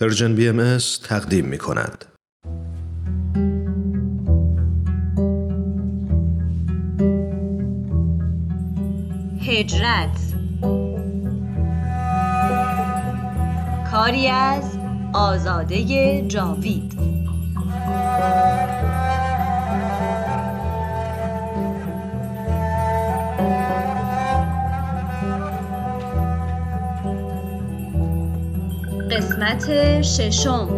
پرژن بی ام تقدیم می کند. هجرت کاری از آزاده جاوید قسمت ششم.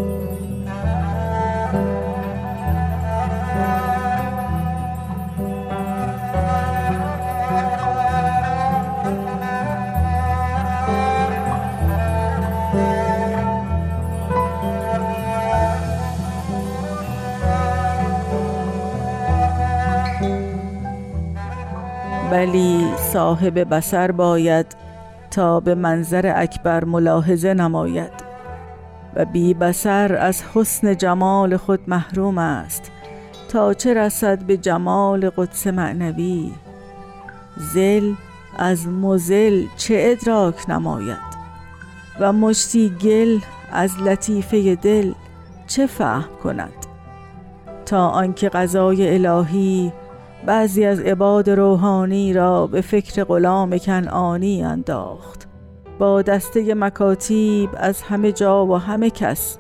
ولی صاحب بسر باید تا به منظر اکبر ملاحظه نماید. و بی بسر از حسن جمال خود محروم است تا چه رسد به جمال قدس معنوی. زل از مزل چه ادراک نماید؟ و مشتی گل از لطیفه دل چه فهم کند؟ تا آنکه قضای الهی بعضی از عباد روحانی را به فکر غلام کنعانی انداخت. با دسته مکاتیب از همه جا و همه کس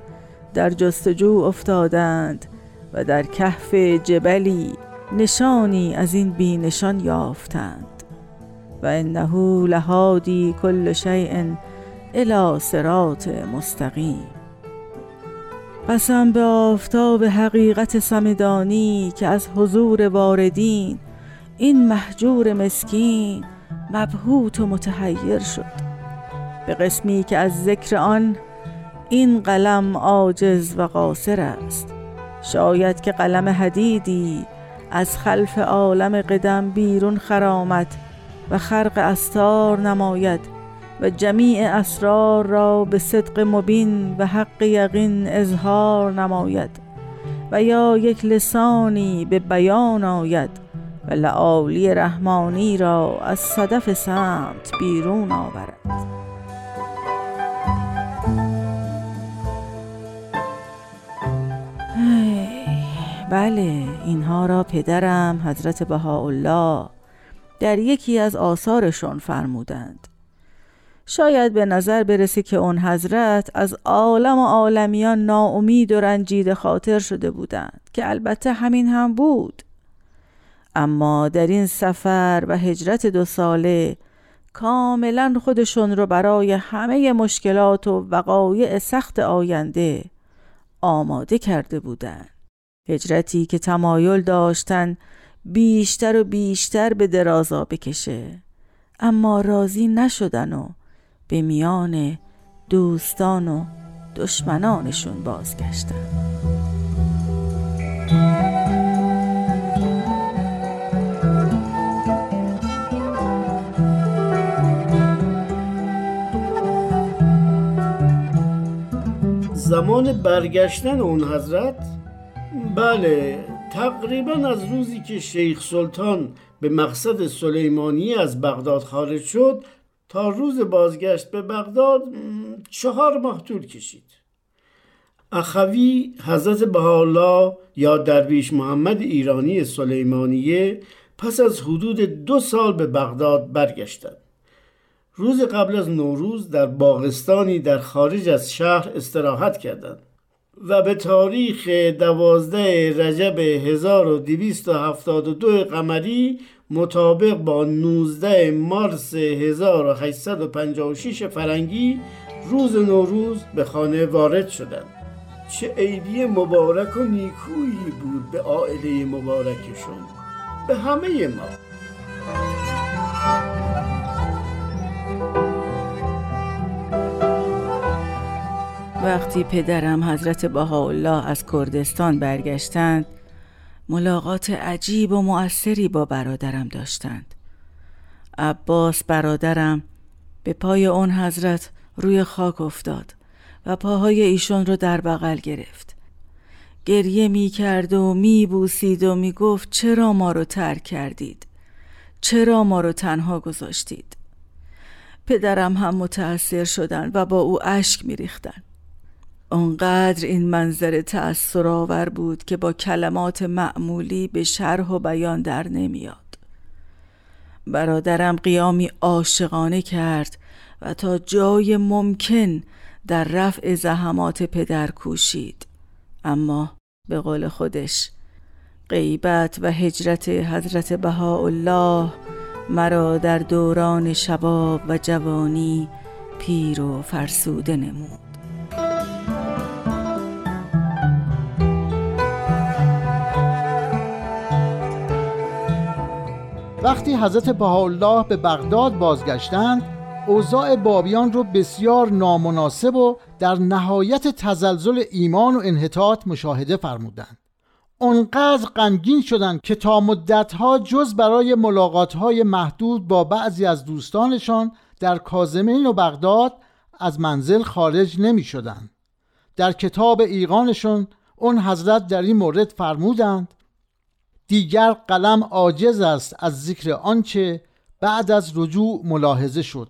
در جستجو افتادند و در کهف جبلی نشانی از این بی نشان یافتند. و انه لهادی کل شیء الی صراط مستقیم. قسم به آفتاب حقیقت سمدانی که از حضور واردین این محجور مسکین مبهوت و متحیر شد. به قسمی که از ذکر آن این قلم عاجز و قاصر است. شاید که قلم حدیدی از خلف عالم قدم بیرون خرامد و خرق استار نماید و جمیع اسرار را به صدق مبین و حق یقین اظهار نماید و یا یک لسانی به بیان آید و لعالی رحمانی را از صدف سمت بیرون آورد. بله اینها را پدرم حضرت بهاءالله در یکی از آثارشون فرمودند. شاید به نظر برسه که اون حضرت از عالم و عالمیان ناامید و رنجید خاطر شده بودند که البته همین هم بود. اما در این سفر و هجرت دو ساله کاملا خودشون رو برای همه مشکلات و وقایع سخت آینده آماده کرده بودند. هجرتی که تمایل داشتن بیشتر و بیشتر به درازا بکشه. اما راضی نشدن و به میان دوستان و دشمنانشون بازگشتن. زمان برگشتن اون حضرت بله تقریبا از روزی که شیخ سلطان به مقصد سلیمانی از بغداد خارج شد تا روز بازگشت به بغداد چهار ماه طول کشید. اخوی حضرت بهاءالله یا درویش محمد ایرانی سلیمانیه پس از حدود دو سال به بغداد برگشتند. روز قبل از نوروز در باغستانی در خارج از شهر استراحت کردند. و به تاریخ دوازده رجب 1272 قمری مطابق با 19 مارس 1856 فرنگی روز نوروز به خانه وارد شدند. چه عیدی مبارک و نیکویی بود به عائله مبارکشون به همه ما. وقتی پدرم حضرت بهاءالله از کردستان برگشتند ملاقات عجیب و مؤثری با برادرم داشتند. عباس برادرم به پای اون حضرت روی خاک افتاد و پاهای ایشون رو در بغل گرفت. گریه می کرد و می بوسید و می گفت چرا ما رو ترک کردید؟ چرا ما رو تنها گذاشتید؟ پدرم هم متأثر شدن و با او اشک می ریختن. اونقدر این منظره تأثیر آور بود که با کلمات معمولی به شرح و بیان در نمیاد. برادرم قیامی عاشقانه کرد و تا جای ممکن در رفع زحمات پدر کوشید. اما به قول خودش غیبت و هجرت حضرت بهاءالله مرا در دوران شباب و جوانی پیر و فرسوده نمود. وقتی حضرت بهاءالله به بغداد بازگشتند اوضاع بابیان رو بسیار نامناسب و در نهایت تزلزل ایمان و انحطاط مشاهده فرمودند اونقدر غمگین شدند که تا مدتها جز برای ملاقاتهای محدود با بعضی از دوستانشان در کازمین و بغداد از منزل خارج نمی شدند. در کتاب ایقانشون اون حضرت در این مورد فرمودند دیگر قلم عاجز است از ذکر آنچه بعد از رجوع ملاحظه شد.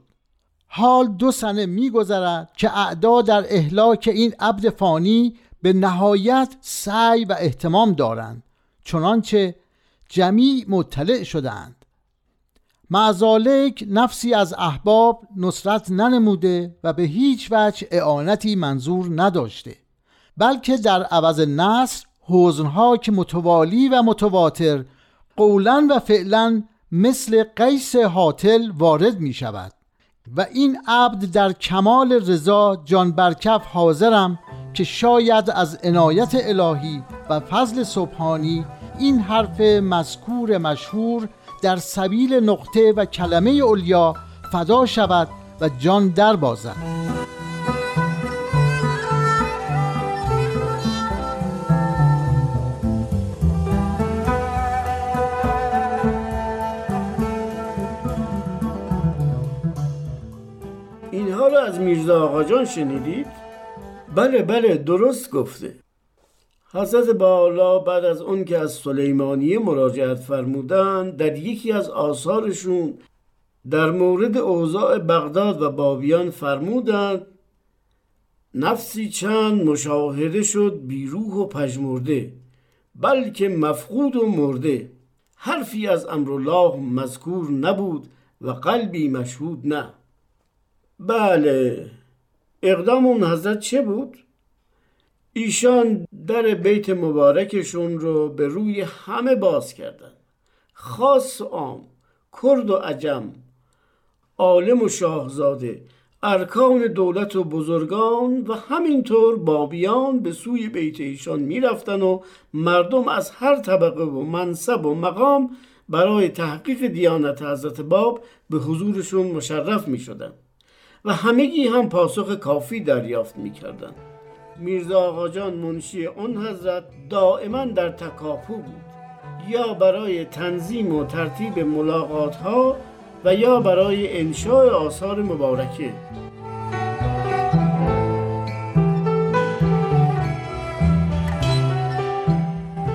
حال دو سنه میگذرد که اعدا در اهلاک این عبد فانی به نهایت سعی و احتمام دارند چنانچه جمیع مطلع شدند معزالک نفسی از احباب نصرت ننموده و به هیچ وجه اعانتی منظور نداشته بلکه در عوض نصر حوزنها که متوالی و متواتر قولا و فعلا مثل قیس حاطل وارد می شود و این عبد در کمال رضا جان برکف حاضرم که شاید از عنایت الهی و فضل سبحانی این حرف مذکور مشهور در سبیل نقطه و کلمه اولیا فدا شود و جان در بازد. از میرزا آقا جان شنیدید؟ بله بله درست گفته. حضرت بالا بعد از اون که از سلیمانیه مراجعت فرمودن در یکی از آثارشون در مورد اوضاع بغداد و بابیان فرمودند نفسی چند مشاهده شد بیروح و پژمرده بلکه مفقود و مرده. حرفی از امرالله مذکور نبود و قلبی مشهود نه. بله اقدام اون حضرت چه بود؟ ایشان در بیت مبارکشون رو به روی همه باز کردن خاص و عام کرد و عجم عالم و شاهزاده ارکان دولت و بزرگان و همینطور بابیان به سوی بیت ایشان می‌رفتن و مردم از هر طبقه و منصب و مقام برای تحقیق دیانت حضرت باب به حضورشون مشرف می شدن. و همگی هم پاسخ کافی دریافت می کردن. میرزا آقا جان منشی اون حضرت دائما در تکاپو بود. یا برای تنظیم و ترتیب ملاقات ها و یا برای انشاء آثار مبارکه.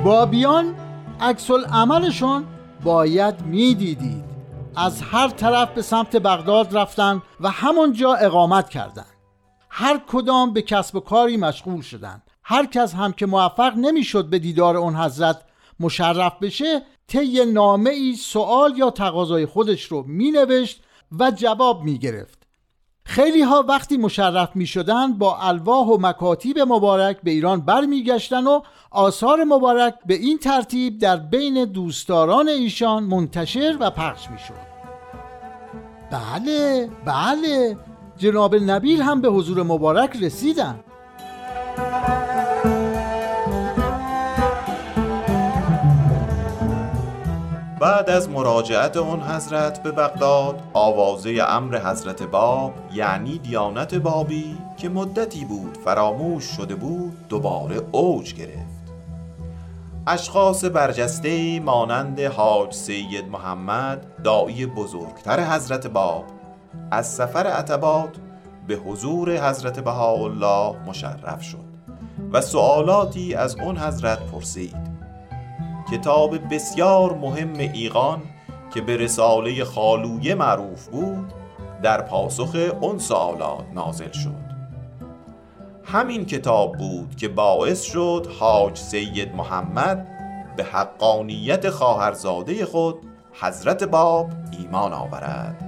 بابیان عکس عملشون باید می‌دیدید. از هر طرف به سمت بغداد رفتن و همونجا اقامت کردند. هر کدام به کسب و کاری مشغول شدند. هر کس هم که موفق نمی‌شد به دیدار اون حضرت مشرف بشه طی نامه ای سوال یا تقاضای خودش رو می نوشت و جواب می گرفت. خیلی ها وقتی مشرف می شدن با الواح و مکاتیب مبارک به ایران برمیگشتن و آثار مبارک به این ترتیب در بین دوستداران ایشان منتشر و پخش می شد. بله بله جناب نبیل هم به حضور مبارک رسیدن بعد از مراجعت اون حضرت به بغداد آوازه امر حضرت باب یعنی دیانت بابی که مدتی بود فراموش شده بود دوباره اوج گرفت. اشخاص برجسته مانند حاج سید محمد دایی بزرگتر حضرت باب از سفر عتبات به حضور حضرت بهاءالله مشرف شد و سوالاتی از اون حضرت پرسید. کتاب بسیار مهم ایقان که به رساله خالویه معروف بود در پاسخ اون سوالات نازل شد. همین کتاب بود که باعث شد حاج سید محمد به حقانیت خواهرزاده خود حضرت باب ایمان آورد.